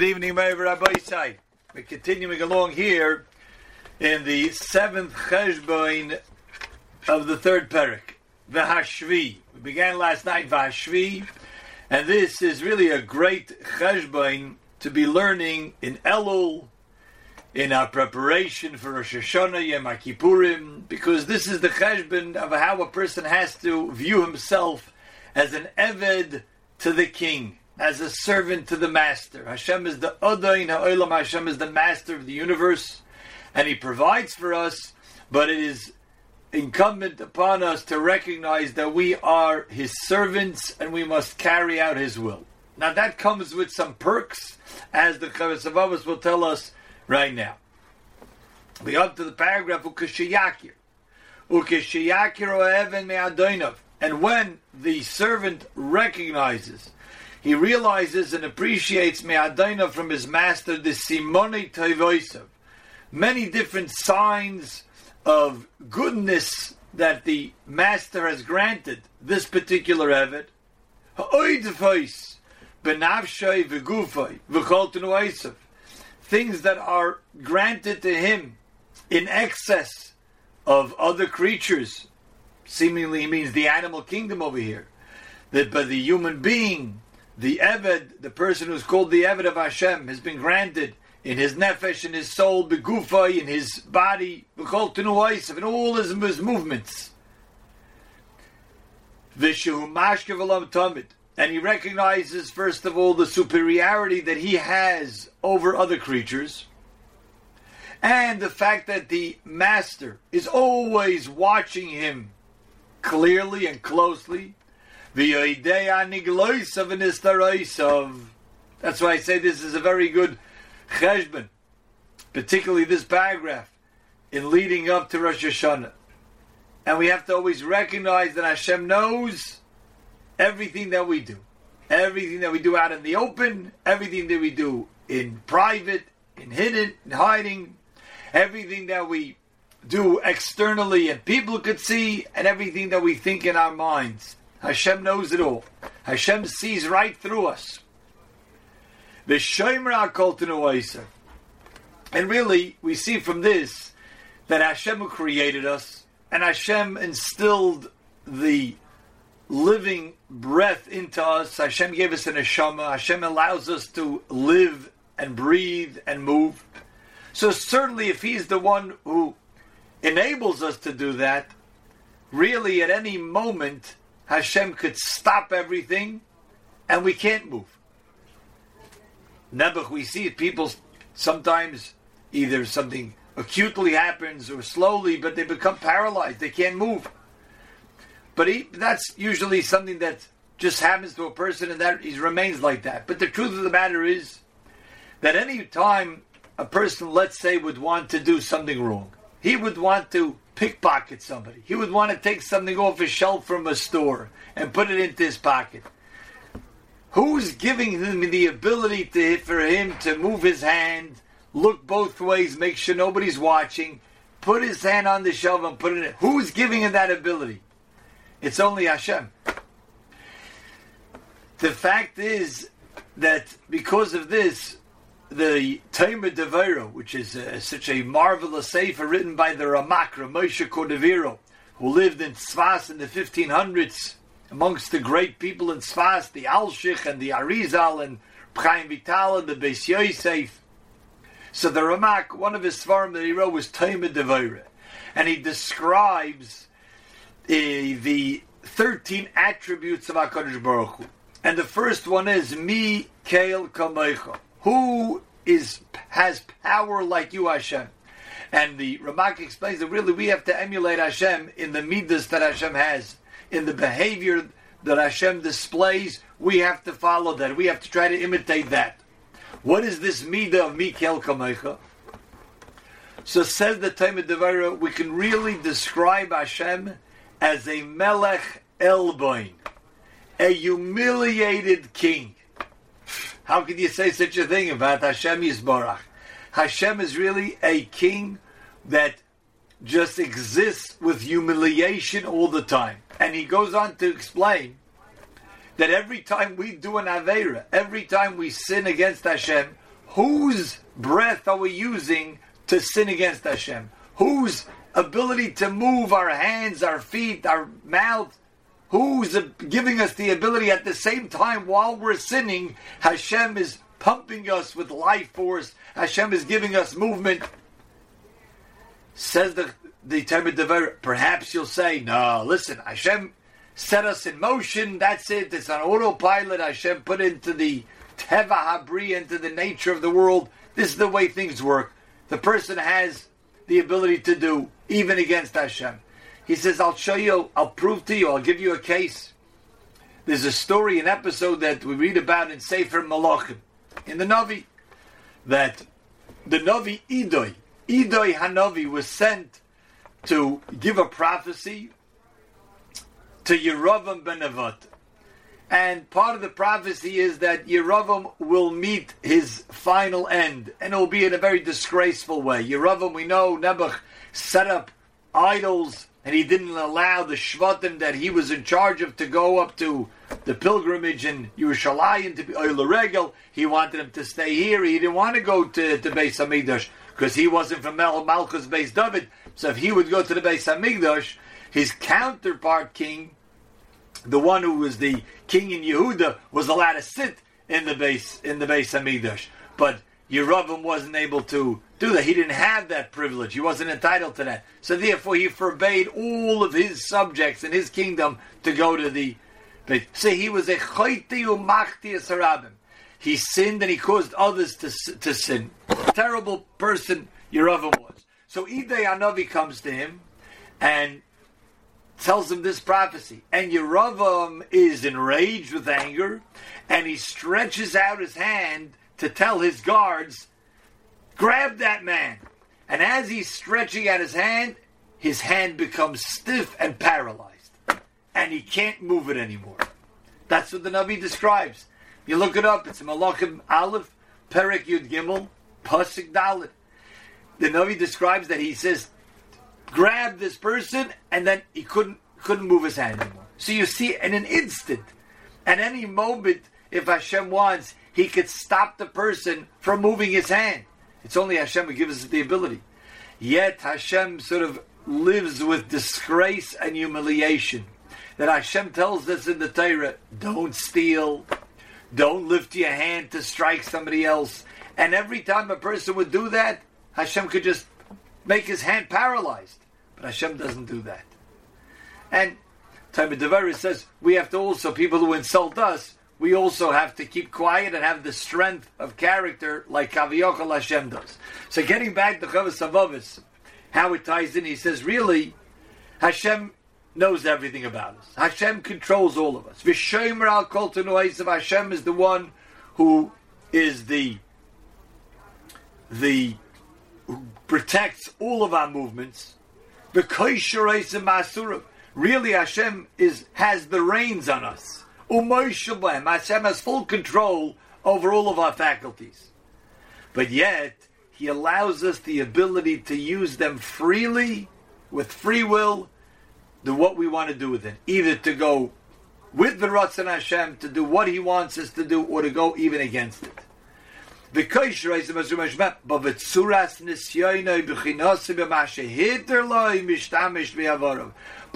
Good evening, my Rabbi Say. We're continuing along here in the seventh cheshbon of the third parak, V'hashvi. We began last night V'hashvi, and this is really a great cheshbon to be learning in Elul, in our preparation for Rosh Hashanah, Yom Kippurim, because this is the cheshbon of how a person has to view himself as an eved to the king as a servant to the master. Hashem is the Odain Ha'olam, Hashem is the master of the universe, and He provides for us, but it is incumbent upon us to recognize that we are His servants and we must carry out His will. Now that comes with some perks, as the Chavos HaLevavos will tell us right now. We up to the paragraph Ukashiyakir. Ukashiyakir Oeven Me'adoinov. And when the servant recognizes he realizes and appreciates Me'adaina from his master, the Simone Toivoisav. Many different signs of goodness that the master has granted this particular Eved. Things that are granted to him in excess of other creatures. Seemingly, he means the animal kingdom over here. That by the human being, the Eved, the person who's called the Eved of Hashem, has been granted in his nefesh, in his soul, begufay, in his body, in all his, his movements. And he recognizes, first of all, the superiority that he has over other creatures, and the fact that the master is always watching him clearly and closely, that's why I say this is a very good cheshbon, particularly this paragraph in leading up to Rosh Hashanah. And we have to always recognize that Hashem knows everything that we do. Everything that we do out in the open, everything that we do in private, in hidden, in hiding, everything that we do externally and people could see, and everything that we think in our minds. Hashem knows it all. Hashem sees right through us. And really, we see from this that Hashem who created us, and Hashem instilled the living breath into us. Hashem gave us an neshama. Hashem allows us to live and breathe and move. So certainly, if He's the one who enables us to do that, really at any moment Hashem could stop everything and we can't move. Nebuch, we see people sometimes either something acutely happens or slowly, but they become paralyzed. They can't move. But he, that's usually something that just happens to a person and that he remains like that. But the truth of the matter is that any time a person, let's say, would want to do something wrong, he would want to pickpocket somebody. He would want to take something off a shelf from a store and put it into his pocket. Who's giving him the ability to, for him to move his hand, look both ways, make sure nobody's watching, put his hand on the shelf and put it in? Who's giving him that ability? It's only Hashem. The fact is that because of this, the Tomer Devorah, which is uh, such a marvelous sefer written by the Ramak, Ramosha Cordovero, who lived in Tzfas in the 1500s, amongst the great people in Tzfas, the Alshich and the Arizal and Chaim Vital and the Beis Yosef. So the Ramak, one of his svarim that he wrote was Tomer Devorah, and he describes uh, the 13 attributes of HaKadosh Baruch Hu. And the first one is Mi Kael Kamecha who is has power like you, Hashem? And the Ramak explains that really we have to emulate Hashem in the midas that Hashem has, in the behavior that Hashem displays. We have to follow that. We have to try to imitate that. What is this midah of Mikel Kamecha? So says the Tomer Devorah, we can really describe Hashem as a Melech Elboin, a humiliated king. How could you say such a thing about Hashem Yisborach? Hashem is really a king that just exists with humiliation all the time. And he goes on to explain that every time we do an Aveira, every time we sin against Hashem, whose breath are we using to sin against Hashem? Whose ability to move our hands, our feet, our mouth, who's giving us the ability at the same time while we're sinning, Hashem is pumping us with life force, Hashem is giving us movement. Says the the Talmud perhaps you'll say, no, listen, Hashem set us in motion, that's it, it's an autopilot, Hashem put into the Teva Habri, into the nature of the world. This is the way things work. The person has the ability to do, even against Hashem. He says, I'll show you, I'll prove to you, I'll give you a case. There's a story, an episode that we read about in Sefer Malachim, in the Navi, that the Navi Idoi, Idoi Hanavi was sent to give a prophecy to Yeravam ben. And part of the prophecy is that Yeravam will meet his final end, and it will be in a very disgraceful way. Yeravam, we know, Nebuch set up idols and he didn't allow the Shvatim that he was in charge of to go up to the pilgrimage in Yerushalayim to be Regel. He wanted him to stay here. He didn't want to go to, to Beis Hamikdash because he wasn't from Mel Malchus Beis David. So if he would go to the Beis Hamikdash, his counterpart king, the one who was the king in Yehuda, was allowed to sit in the base in the Beis Hamikdash. But Yeravim wasn't able to do that. He didn't have that privilege. He wasn't entitled to that. So therefore, he forbade all of his subjects in his kingdom to go to the. So he was a chaytiu machtias harabim. He sinned and he caused others to, to sin. Terrible person Yeravim was. So Idei Anavi comes to him and tells him this prophecy. And Yeravim is enraged with anger and he stretches out his hand to tell his guards, grab that man. And as he's stretching out his hand, his hand becomes stiff and paralyzed. And he can't move it anymore. That's what the Navi describes. You look it up, it's Malachim Aleph, Perek Yud Gimel, Pasik Dalit. The Navi describes that he says, grab this person, and then he couldn't couldn't move his hand anymore. So you see, in an instant, at any moment, if Hashem wants, he could stop the person from moving his hand. It's only Hashem who gives us the ability. Yet Hashem sort of lives with disgrace and humiliation. That Hashem tells us in the Torah, don't steal, don't lift your hand to strike somebody else. And every time a person would do that, Hashem could just make his hand paralyzed. But Hashem doesn't do that. And Tomer Devorah says we have to also, people who insult us, we also have to keep quiet and have the strength of character like Kaviyachol Hashem does. So getting back to Chavos HaLevavos, how it ties in, he says, really, Hashem knows everything about us. Hashem controls all of us. Vishomer al kol Hashem is the one who is the the who protects all of our movements. Really, Hashem is has the reins on us. Hashem has full control over all of our faculties. But yet, He allows us the ability to use them freely, with free will, do what we want to do with it. Either to go with the Ratzon Hashem, to do what He wants us to do, or to go even against it. But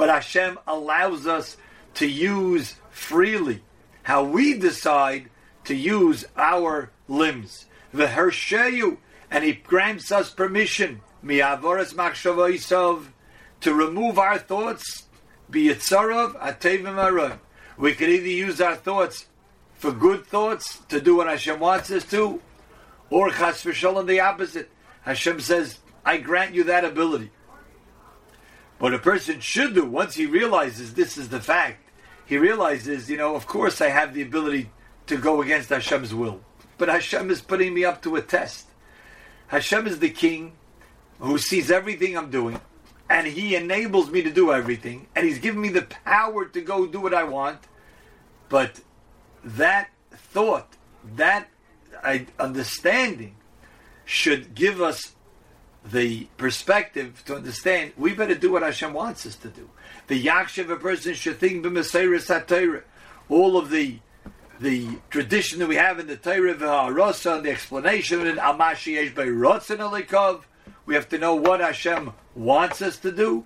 Hashem allows us to use freely, how we decide to use our limbs. V'hersheyu, and He grants us permission, mi'avoras machshavoisov, to remove our thoughts, biyitzarav atevim. We could either use our thoughts for good thoughts, to do what Hashem wants us to, or chas v'shalom, the opposite. Hashem says, I grant you that ability. What a person should do once he realizes this is the fact, he realizes, you know, of course I have the ability to go against Hashem's will. But Hashem is putting me up to a test. Hashem is the king who sees everything I'm doing, and he enables me to do everything, and he's given me the power to go do what I want. But that thought, that understanding, should give us the perspective to understand we better do what Hashem wants us to do. The yakshiv a person should think b'meseiris hatayra. All of the the tradition that we have in the Torah V'Ha'arasa and the explanation in Amashi Yesh Be'rotzen Alikov. We have to know what Hashem wants us to do.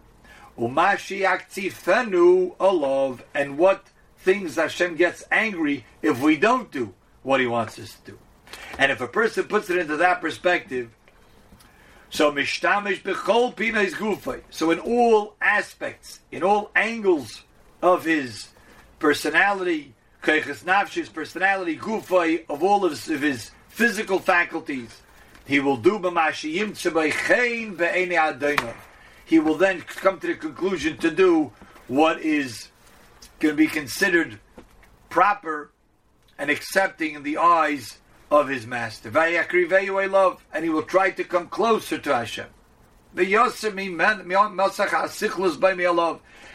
Umashi Aktifenu Alov, and what things Hashem gets angry if we don't do what He wants us to do. And if a person puts it into that perspective, so mishtamish bechol pinais gufay. So in all aspects, in all angles of his personality, keiches nafshis personality, gufay of all of his, of his physical faculties, he will do b'mashiyim tzebeichein be'ene adonai. He will then come to the conclusion to do what is going to be considered proper and accepting in the eyes of his master. love, and he will try to come closer to Hashem.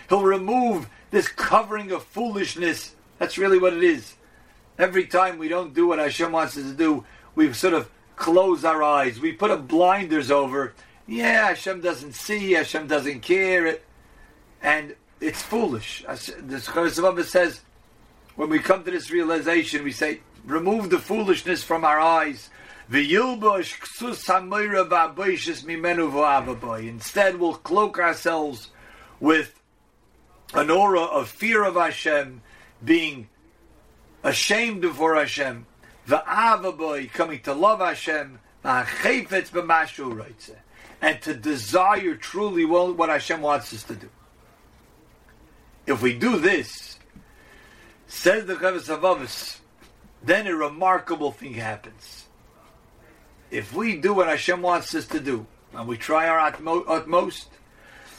He'll remove this covering of foolishness. That's really what it is. Every time we don't do what Hashem wants us to do, we sort of close our eyes. We put a blinders over. Yeah, Hashem doesn't see. Hashem doesn't care. And it's foolish. The Chavos says, when we come to this realization, we say, remove the foolishness from our eyes. Instead, we'll cloak ourselves with an aura of fear of Hashem, being ashamed before Hashem, the Avaboy coming to love Hashem, and to desire truly what Hashem wants us to do. If we do this, says the Chavos HaLevavos, then a remarkable thing happens. If we do what Hashem wants us to do, and we try our utmost,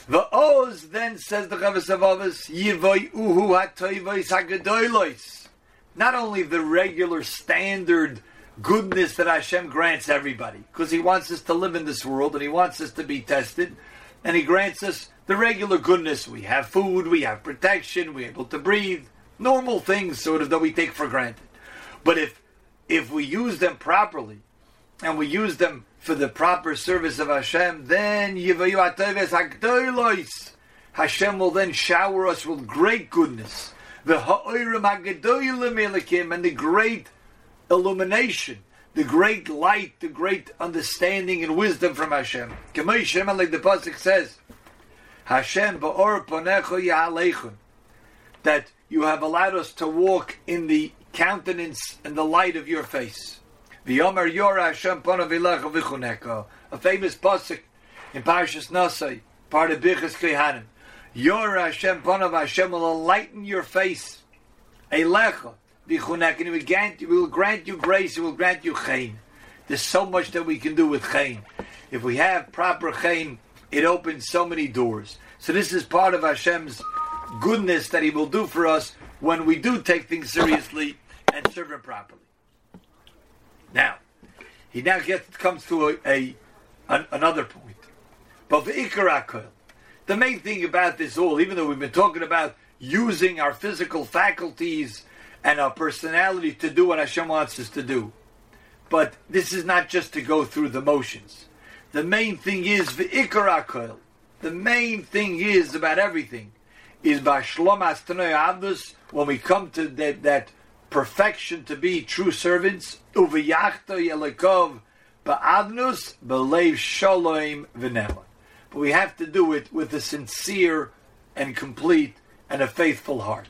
the Oz then says the Chavos HaLevavos, Yivoy Uhu HaGadoilois. Not only the regular standard goodness that Hashem grants everybody, because He wants us to live in this world and He wants us to be tested, and He grants us the regular goodness. We have food, we have protection, we're able to breathe, normal things sort of that we take for granted. But if if we use them properly and we use them for the proper service of Hashem, then Hashem will then shower us with great goodness. The and the great illumination, the great light, the great understanding and wisdom from Hashem. Like the Pasuk says, Hashem ba'or ponecho that you have allowed us to walk in the countenance and the light of your face. A famous pasuk in Parashas Nasai, part of Birchas Kohanim. Yora Hashem Panav Hashem will enlighten your face. Eilecha V'chuneka. And he will, grant, he will grant you grace, he will grant you chayin. There's so much that we can do with chayin. If we have proper chayin, it opens so many doors. So this is part of Hashem's goodness that He will do for us when we do take things seriously and serve him properly. Now, he now gets comes to a, a an, another point. But the the main thing about this all, even though we've been talking about using our physical faculties and our personality to do what Hashem wants us to do, but this is not just to go through the motions. The main thing is the The main thing is about everything is by Shlom when we come to that, that perfection to be true servants. Ba'adnus shalom. But we have to do it with a sincere and complete and a faithful heart.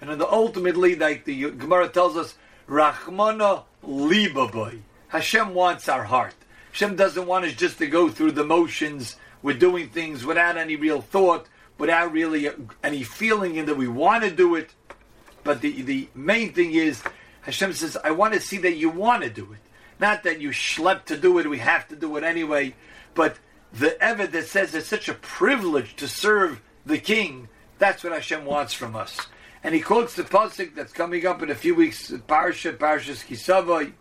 And then the, ultimately, like the Gemara tells us, Rachmana libaboy. Hashem wants our heart. Hashem doesn't want us just to go through the motions. We're doing things without any real thought, without really any feeling in that we want to do it. But the, the main thing is, Hashem says, I want to see that you want to do it. Not that you schlep to do it, we have to do it anyway. But the Eved that says it's such a privilege to serve the king, that's what Hashem wants from us. And he quotes the pasuk that's coming up in a few weeks, Parsha, Parshas Kisavoy.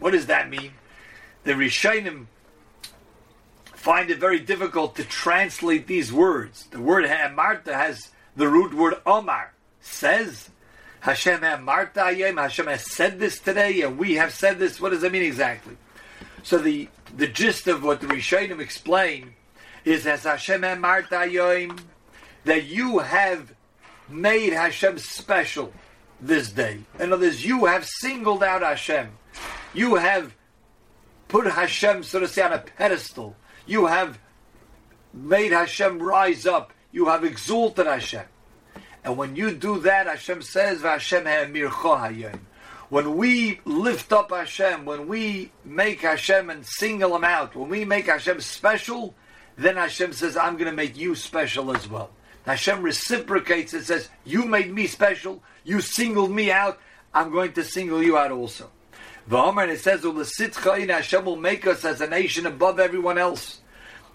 What does that mean? The Rishonim find it very difficult to translate these words. The word Marta has the root word Omar, says. Hashem Marta Ayem, Hashem has said this today, and we have said this. What does that mean exactly? So the, the gist of what the Rishonim explain is as Hashem Emarta Yoim, that you have made Hashem special this day. In other words, you have singled out Hashem. You have put Hashem, so to say, on a pedestal. You have made Hashem rise up. You have exalted Hashem. And when you do that, Hashem says, Hashem When we lift up Hashem, when we make Hashem and single Him out, when we make Hashem special, then Hashem says, I'm going to make you special as well. Hashem reciprocates and says, You made me special, you singled me out, I'm going to single you out also. V'omer, and it says, Hashem will make us as a nation above everyone else.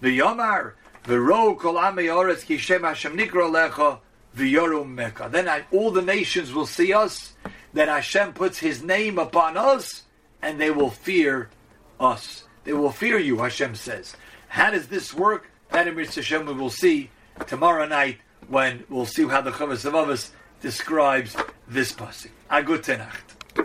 The V'yomar, v'ro kol amei ki shem Hashem nikro lecha, v'yorum meka. Then all the nations will see us, that Hashem puts His name upon us, and they will fear us. They will fear you, Hashem says. How does this work? That in Hashem we will see tomorrow night when we'll see how the Chavos of describes this passage. A gute Nacht.